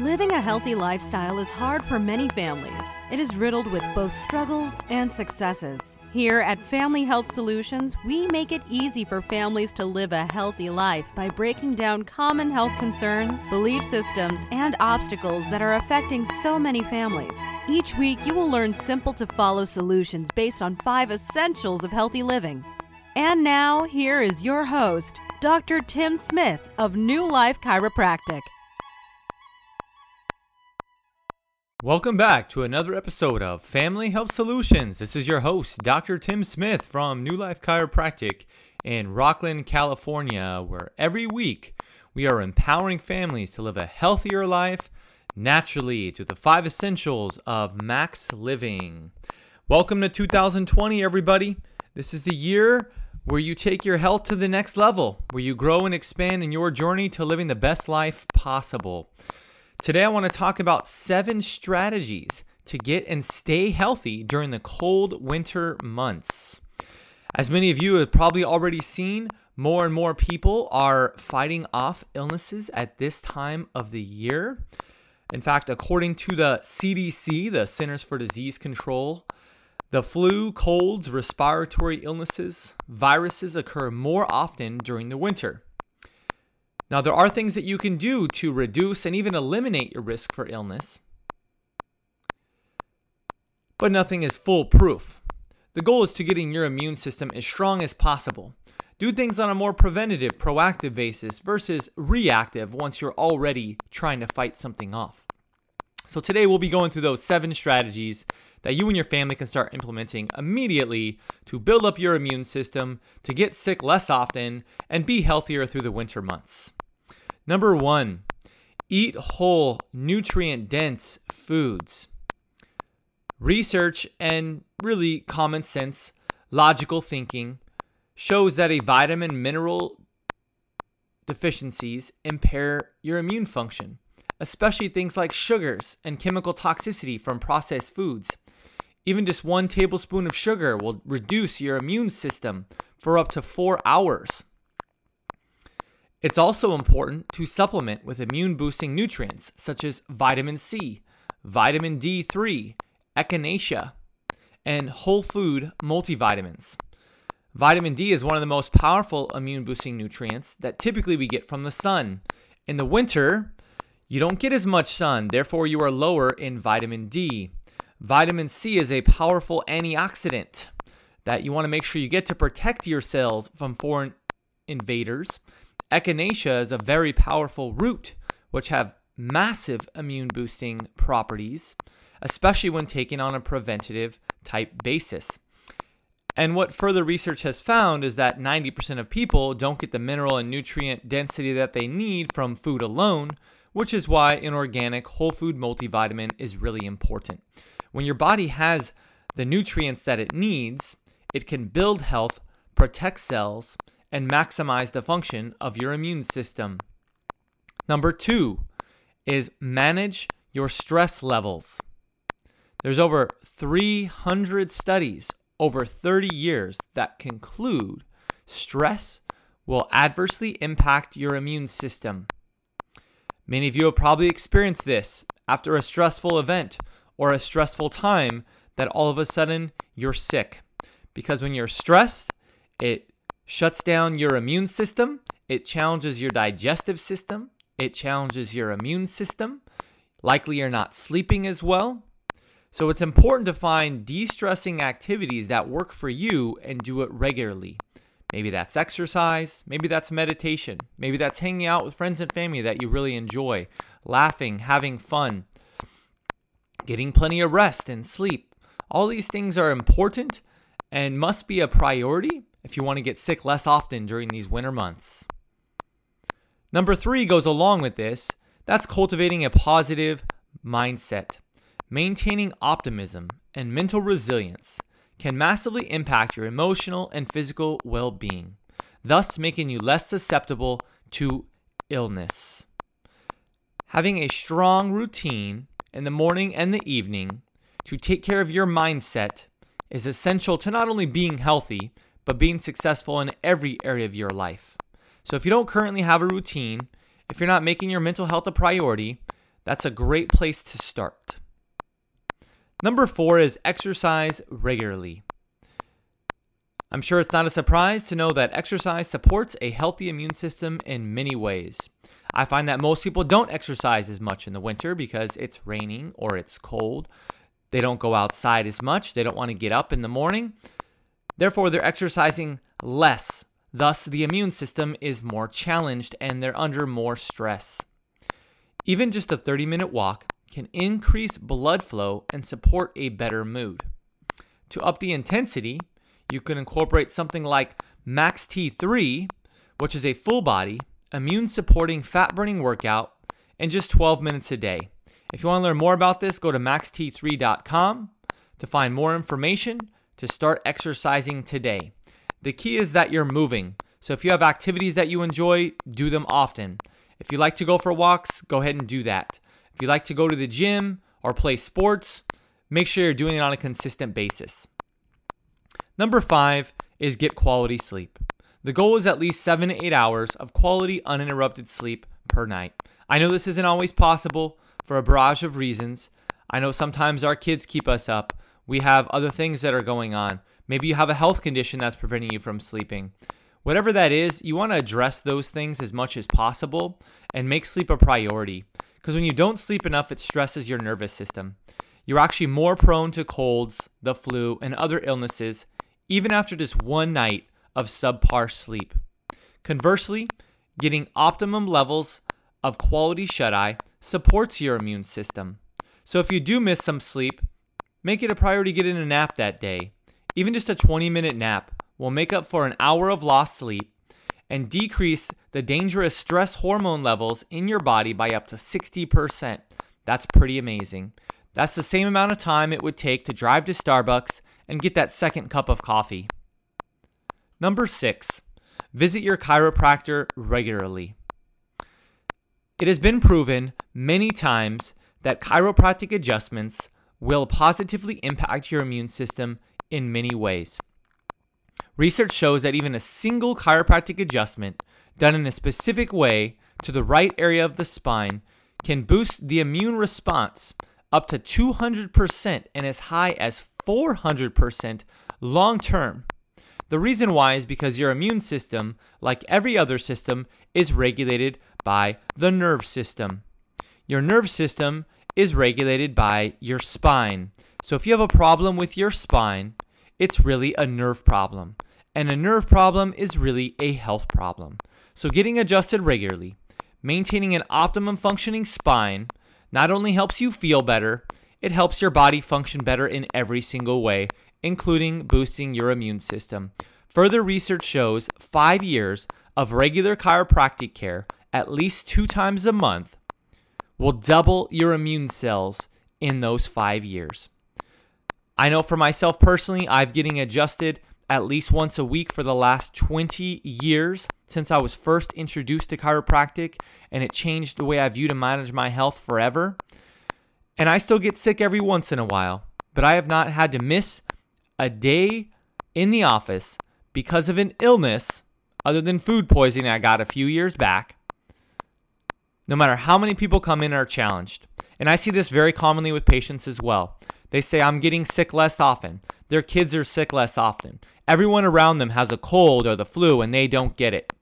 Living a healthy lifestyle is hard for many families. It is riddled with both struggles and successes. Here at Family Health Solutions, we make it easy for families to live a healthy life by breaking down common health concerns, belief systems, and obstacles that are affecting so many families. Each week, you will learn simple to follow solutions based on five essentials of healthy living. And now, here is your host, Dr. Tim Smith of New Life Chiropractic. Welcome back to another episode of Family Health Solutions. This is your host, Dr. Tim Smith from New Life Chiropractic in Rocklin, California, where every week we are empowering families to live a healthier life naturally to the five essentials of max living. Welcome to 2020, everybody. This is the year where you take your health to the next level, where you grow and expand in your journey to living the best life possible. Today, I want to talk about seven strategies to get and stay healthy during the cold winter months. As many of you have probably already seen, more and more people are fighting off illnesses at this time of the year. In fact, according to the CDC, the Centers for Disease Control, the flu, colds, respiratory illnesses, viruses occur more often during the winter. Now, there are things that you can do to reduce and even eliminate your risk for illness, but nothing is foolproof. The goal is to getting your immune system as strong as possible. Do things on a more preventative, proactive basis versus reactive once you're already trying to fight something off. So, today we'll be going through those seven strategies that you and your family can start implementing immediately to build up your immune system, to get sick less often, and be healthier through the winter months. Number one, eat whole, nutrient dense foods. Research and really common sense, logical thinking shows that a vitamin mineral deficiencies impair your immune function, especially things like sugars and chemical toxicity from processed foods. Even just one tablespoon of sugar will reduce your immune system for up to four hours. It's also important to supplement with immune boosting nutrients such as vitamin C, vitamin D3, echinacea, and whole food multivitamins. Vitamin D is one of the most powerful immune boosting nutrients that typically we get from the sun. In the winter, you don't get as much sun, therefore, you are lower in vitamin D. Vitamin C is a powerful antioxidant that you want to make sure you get to protect your cells from foreign invaders Echinacea is a very powerful root, which have massive immune boosting properties, especially when taken on a preventative type basis. And what further research has found is that 90% of people don't get the mineral and nutrient density that they need from food alone, which is why an organic whole food multivitamin is really important. When your body has the nutrients that it needs, it can build health, protect cells, and maximize the function of your immune system. Number two is manage your stress levels. There's over 300 studies over 30 years that conclude stress will adversely impact your immune system. Many of you have probably experienced this after a stressful event or a stressful time that all of a sudden you're sick. Because when you're stressed, it shuts down your immune system, it challenges your digestive system, it challenges your immune system. Likely you're not sleeping as well. So it's important to find de stressing activities that work for you and do it regularly. Maybe that's exercise, maybe that's meditation, maybe that's hanging out with friends and family that you really enjoy, laughing, having fun, getting plenty of rest and sleep. All these things are important and must be a priority if you want to get sick less often during these winter months. Number three goes along with this that's cultivating a positive mindset. Maintaining optimism and mental resilience can massively impact your emotional and physical well being, thus making you less susceptible to illness. Having a strong routine in the morning and the evening to take care of your mindset is essential to not only being healthy, but being successful in every area of your life. So if you don't currently have a routine, if you're not making your mental health a priority, That's a great place to start. Number four is exercise regularly. I'm sure it's not a surprise to know that exercise supports a healthy immune system in many ways. I find that most people don't exercise as much in the winter because it's raining or it's cold. They don't go outside as much. They don't want to get up in the morning. Therefore, they're exercising less. Thus, the immune system is more challenged and they're under more stress. Even just a 30 minute walk can increase blood flow and support a better mood. To up the intensity, you can incorporate something like Max T3, which is a full body, immune supporting fat burning workout in just 12 minutes a day. If you want to learn more about this, go to maxt3.com to find more information to start exercising today. The key is that you're moving. So if you have activities that you enjoy, do them often. If you like to go for walks, go ahead and do that. If you like to go to the gym or play sports, make sure you're doing it on a consistent basis. Number five is get quality sleep. The goal is at least seven to eight hours of quality uninterrupted sleep per night. I know this isn't always possible for a barrage of reasons. I know sometimes our kids keep us up. We have other things that are going on. Maybe you have a health condition that's preventing you from sleeping. Whatever that is, you want to address those things as much as possible and make sleep a priority. Because when you don't sleep enough, it stresses your nervous system. You're actually more prone to colds, the flu, and other illnesses, even after just one night of subpar sleep. Conversely, getting optimum levels of quality shut eye supports your immune system. So if you do miss some sleep, make it a priority to get in a nap that day. Even just a 20 minute nap will make up for an hour of lost sleep and decrease the dangerous stress hormone levels in your body by up to 60%. That's pretty amazing. That's the same amount of time it would take to drive to Starbucks and get that second cup of coffee. Number six, visit your chiropractor regularly. It has been proven many times that chiropractic adjustments will positively impact your immune system in many ways. Research shows that even a single chiropractic adjustment done in a specific way to the right area of the spine can boost the immune response up to 200% and as high as 400% long term. The reason why is because your immune system, like every other system, is regulated by the nerve system. Your nerve system is regulated by your spine. So if you have a problem with your spine, it's really a nerve problem. And a nerve problem is really a health problem. So getting adjusted regularly, maintaining an optimum functioning spine, not only helps you feel better, it helps your body function better in every single way, including boosting your immune system. Further research shows five years of regular chiropractic care, at least two times a month, will double your immune cells in those five years. I know for myself personally, I've getting adjusted at least once a week for the last 20 years since I was first introduced to chiropractic, and it changed the way I view to manage my health forever. And I still get sick every once in a while, but I have not had to miss a day in the office because of an illness other than food poisoning I got a few years back. No matter how many people come in and are challenged. And I see this very commonly with patients as well. They say, I'm getting sick less often. Their kids are sick less often. Everyone around them has a cold or the flu and they don't get it.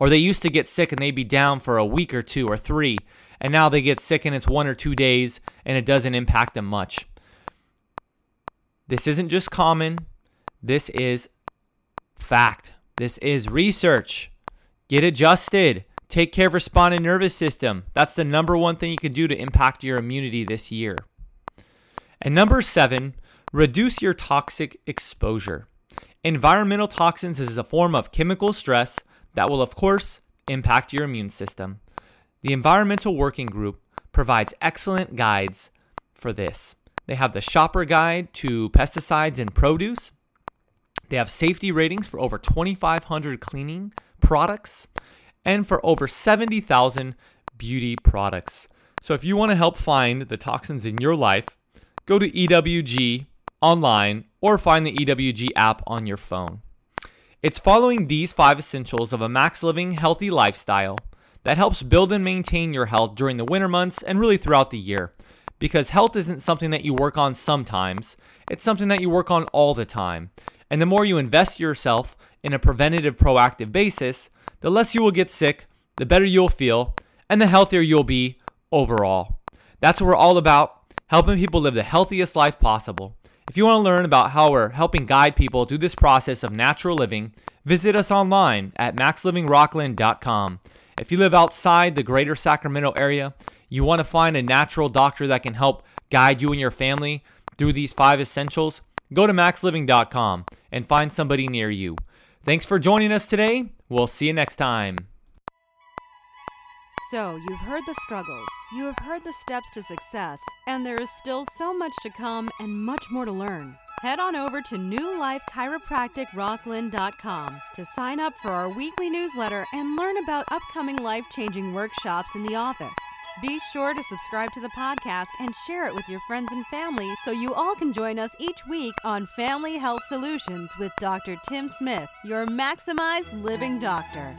Or they used to get sick and they'd be down for a week or two or three, and now they get sick and it's one or two days and it doesn't impact them much. This isn't just common, this is fact. This is research. Get adjusted. Take care of your spine and nervous system. That's the number one thing you can do to impact your immunity this year. And number seven, reduce your toxic exposure. Environmental toxins is a form of chemical stress that will, of course, impact your immune system. The Environmental Working Group provides excellent guides for this. They have the shopper guide to pesticides in produce. They have safety ratings for over 2,500 cleaning products and for over 70,000 beauty products. So if you want to help find the toxins in your life, go to EWG online or find the EWG app on your phone. It's following these five essentials of a max living healthy lifestyle that helps build and maintain your health during the winter months and really throughout the year. Because health isn't something that you work on sometimes, it's something that you work on all the time. And the more you invest yourself in a preventative, proactive basis, the less you will get sick, the better you'll feel, and the healthier you'll be overall. That's what we're all about helping people live the healthiest life possible. If you want to learn about how we're helping guide people through this process of natural living, visit us online at maxlivingrocklin.com. If you live outside the greater Sacramento area, you want to find a natural doctor that can help guide you and your family through these five essentials, go to maxliving.com and find somebody near you. Thanks for joining us today. We'll see you next time. So, you've heard the struggles, you have heard the steps to success, and there is still so much to come and much more to learn. Head on over to newlifechiropracticrocklin.com to sign up for our weekly newsletter and learn about upcoming life changing workshops in the office. Be sure to subscribe to the podcast and share it with your friends and family so you all can join us each week on Family Health Solutions with Dr. Tim Smith, your maximized living doctor.